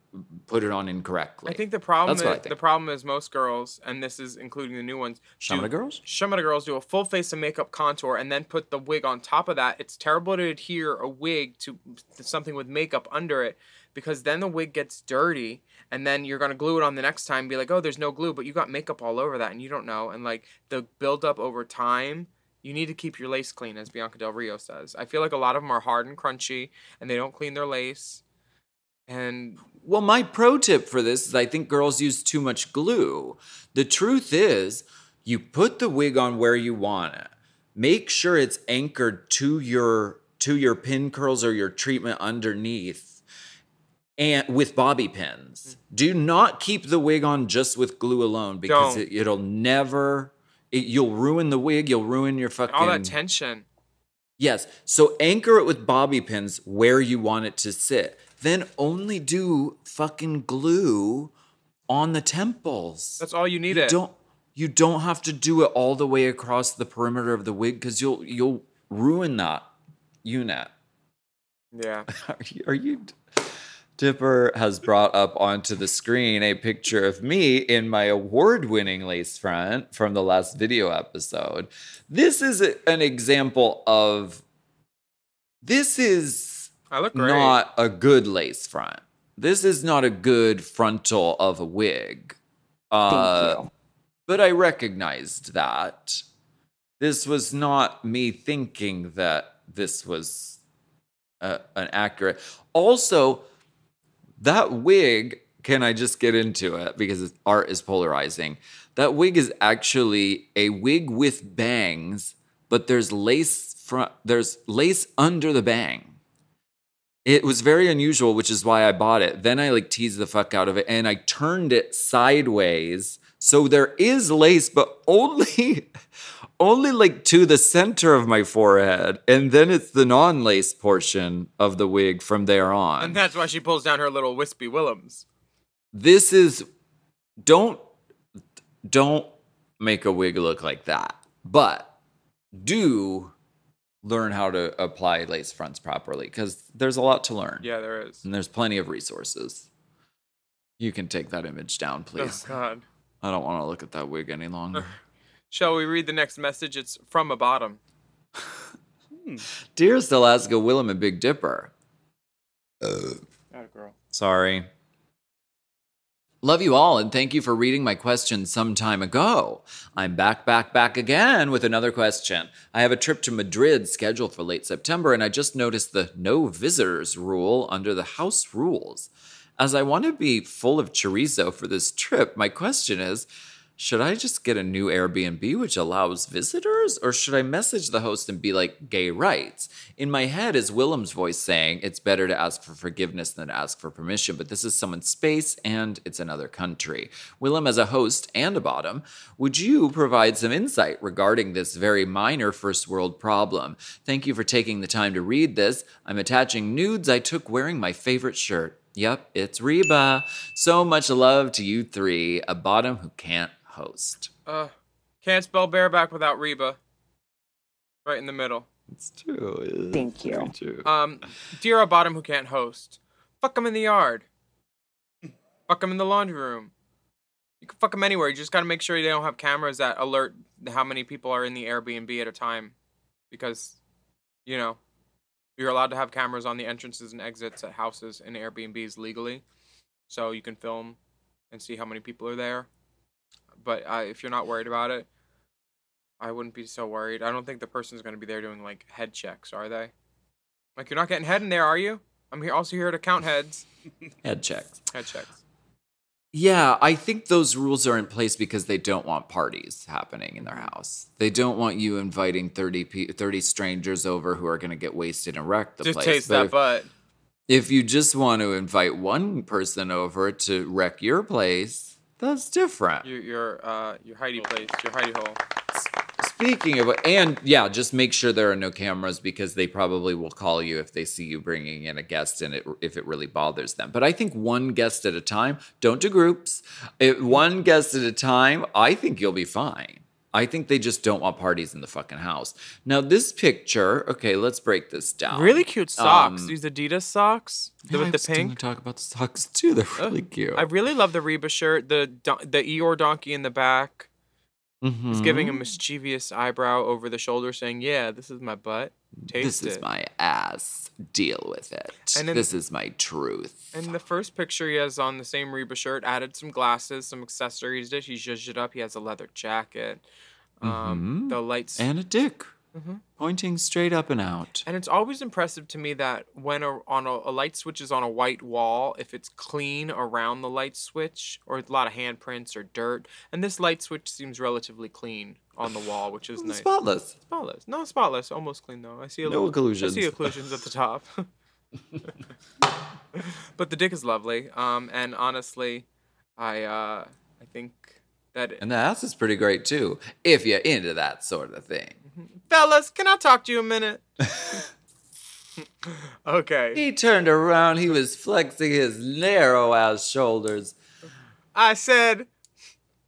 S2: put it on incorrectly.
S1: I think the problem
S2: That's what I
S1: is,
S2: think.
S1: the problem is most girls, and this is including the new ones.
S2: Shamana girls?
S1: Shamana girls do a full face of makeup contour and then put the wig on top of that. It's terrible to adhere a wig to something with makeup under it because then the wig gets dirty and then you're gonna glue it on the next time and be like, oh, there's no glue, but you got makeup all over that and you don't know. And like the buildup over time, you need to keep your lace clean, as Bianca Del Rio says. I feel like a lot of them are hard and crunchy and they don't clean their lace. And
S2: Well, my pro tip for this is I think girls use too much glue. The truth is, you put the wig on where you want it. Make sure it's anchored to your to your pin curls or your treatment underneath and with bobby pins. Mm-hmm. Do not keep the wig on just with glue alone because
S1: Don't.
S2: it, it'll never it, you'll ruin the wig, you'll ruin your fucking
S1: all that tension.
S2: Yes. So anchor it with bobby pins where you want it to sit. Then only do fucking glue on the temples.
S1: That's all you need
S2: you
S1: it.
S2: Don't you don't have to do it all the way across the perimeter of the wig because you'll you'll ruin that unit.
S1: Yeah. *laughs*
S2: Are you, are you Dipper has brought up onto the screen a picture of me in my award-winning lace front from the last video episode. This is an example of this is
S1: I look great.
S2: not a good lace front. This is not a good frontal of a wig. Uh,
S9: you.
S2: But I recognized that. This was not me thinking that this was uh, an accurate. Also, that wig, can I just get into it because art is polarizing? That wig is actually a wig with bangs, but there's lace front, there's lace under the bang. It was very unusual, which is why I bought it. Then I like teased the fuck out of it and I turned it sideways. So there is lace, but only *laughs* only like to the center of my forehead. And then it's the non-lace portion of the wig from there on.
S1: And that's why she pulls down her little wispy Willems.
S2: this is don't don't make a wig look like that. But do learn how to apply lace fronts properly because there's a lot to learn.
S1: Yeah, there is.
S2: And there's plenty of resources. You can take that image down, oh, please.
S1: Oh, God.
S2: I don't want to look at that wig any longer. *laughs*
S1: Shall we read the next message? It's from a bottom. Hmm.
S2: Dearest Alaska Willam and Big Dipper.
S1: Oh, girl.
S2: Sorry. Love you all and thank you for reading my question some time ago. I'm back, back, back again with another question. I have a trip to Madrid scheduled for late September and I just noticed the no visitors rule under the house rules. As I want to be full of chorizo for this trip, my question is should I just get a new Airbnb which allows visitors, or should I message the host and be like, gay rights? In my head is Willam's voice saying it's better to ask for forgiveness than to ask for permission, but this is someone's space and it's another country. Willam, as a host and a bottom, would you provide some insight regarding this very minor first world problem? Thank you for taking the time to read this. I'm attaching nudes I took wearing my favorite shirt. Yep, it's Reba. So much love to you three, a bottom who can't host.
S1: Uh, can't spell bareback without Reba. Right in the middle.
S2: It's true.
S3: Thank you.
S2: True.
S1: Um, dear a bottom who can't host, fuck them in the yard. Fuck them in the laundry room. You can fuck them anywhere. You just gotta make sure they don't have cameras that alert how many people are in the Airbnb at a time, because, you know, you're allowed to have cameras on the entrances and exits at houses and Airbnbs legally, so you can film and see how many people are there. But uh, if you're not worried about it, I wouldn't be so worried. I don't think the person's gonna be there doing like head checks, are they? Like you're not getting head in there, are you? I'm here also here to count heads. *laughs*
S2: Head checks.
S1: Head checks.
S2: Yeah, I think those rules are in place because they don't want parties happening in their house. They don't want you inviting 30, pe- 30 strangers over who are going to get wasted and wreck the
S1: Just
S2: place.
S1: taste
S2: But
S1: that
S2: if,
S1: butt.
S2: if you just want to invite one person over to wreck your place, that's different.
S1: Your your uh your hidey place, your hidey hole.
S2: Speaking of, and yeah, just make sure there are no cameras because they probably will call you if they see you bringing in a guest and it, if it really bothers them. But I think one guest at a time, don't do groups. If one guest at a time, I think you'll be fine. I think they just don't want parties in the fucking house. Now, this picture, okay, let's break this down.
S1: Really cute socks.
S2: Um,
S1: These Adidas socks
S2: yeah,
S1: with
S2: I
S1: the pink.
S2: talk about the socks too. They're really cute.
S1: I really love the Reba shirt. The the Eeyore donkey in the back. He's giving a
S2: Mhm.
S1: mischievous eyebrow over the shoulder, saying, "Yeah, this is my butt. Taste
S2: This is my ass. Deal with it.
S1: And then-
S2: this is my truth.
S1: And the first picture he has on the same Reba shirt added some glasses, some accessories. He zhuzhed it up. He has a leather jacket. Um,
S2: Mhm.
S1: The lights.
S2: and a dick
S1: Mhm.
S2: pointing straight up and out.
S1: And it's always impressive to me that when a, on a, a light switch is on a white wall, if it's clean around the light switch, or a lot of handprints or dirt, and this light switch seems relatively clean on the wall, which is nice.
S2: Spotless.
S1: Spotless. No, spotless. Almost clean though. I see a
S2: No
S1: little. I see occlusions at the top. *laughs* *laughs* but the dick is lovely. Um, and honestly, I uh, I think that
S2: And the ass is pretty great too, if you're into that sort of thing.
S1: Fellas, can I talk to you a minute? *laughs* okay.
S2: He turned around, he was flexing his narrow ass shoulders.
S1: I said.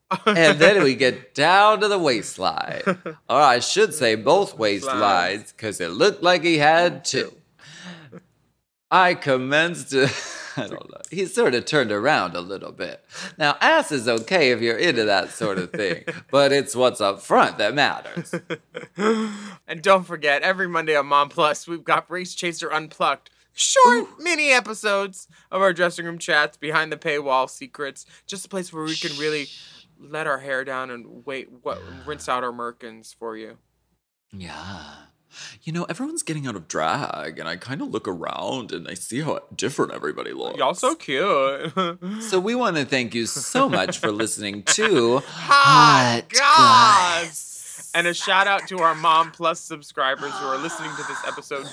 S1: *laughs*
S2: And then we get down to the waistline. *laughs* Or I should say both waistlines, because it looked like he had two. I commenced to. I don't know. He sort of turned around a little bit. Now, ass is okay if you're into that sort of thing, *laughs* but it's what's up front that matters. *laughs*
S1: and don't forget, every Monday on Mom Plus, we've got Race Chaser Unplugged. Short mini episodes of our dressing room chats, behind the paywall secrets, just a place where we can really let our hair down and wait, what, rinse out our merkins for you.
S2: Yeah. You know, everyone's getting out of drag, and I kind of look around and I see how different everybody looks.
S1: Y'all so cute.
S2: So we want to thank you so much for listening to
S1: Hot
S2: Hot
S1: Goss! And a shout out to our Mom Plus subscribers who are listening to this episode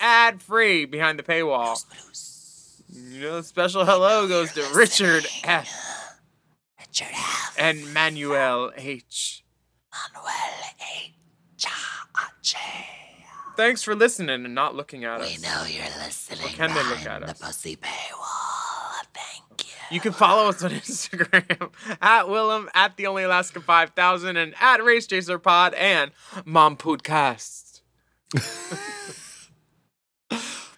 S1: ad free behind the paywall. You know, special hello goes to Richard F.
S5: Richard F.
S1: and Manuel H.
S5: Manuel H.
S1: Thanks for listening and not looking at us.
S5: We know you're listening.
S1: Or can they look
S5: behind
S1: at
S5: the
S1: us?
S5: pussy paywall. Thank you.
S1: You can follow us on *laughs* Instagram at Willam, at the Only Alaska 5000, and at Race Chaser Pod and Mom Podcast. *laughs*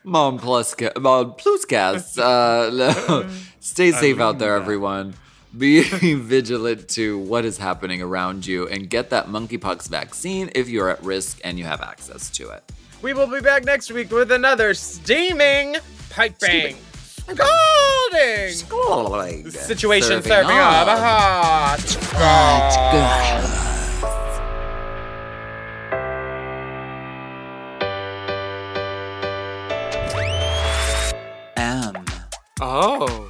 S2: Mom plus ca- Mom plus cast. Uh, no. *laughs* Stay safe out there, everyone. Be *laughs* vigilant to what is happening around you and get that monkeypox vaccine if you're at risk and you have access to it.
S1: We will be back next week with another steaming, piping, scalding Scalding! situation
S2: Serving
S1: serving up a hot.
S2: M.
S1: Oh.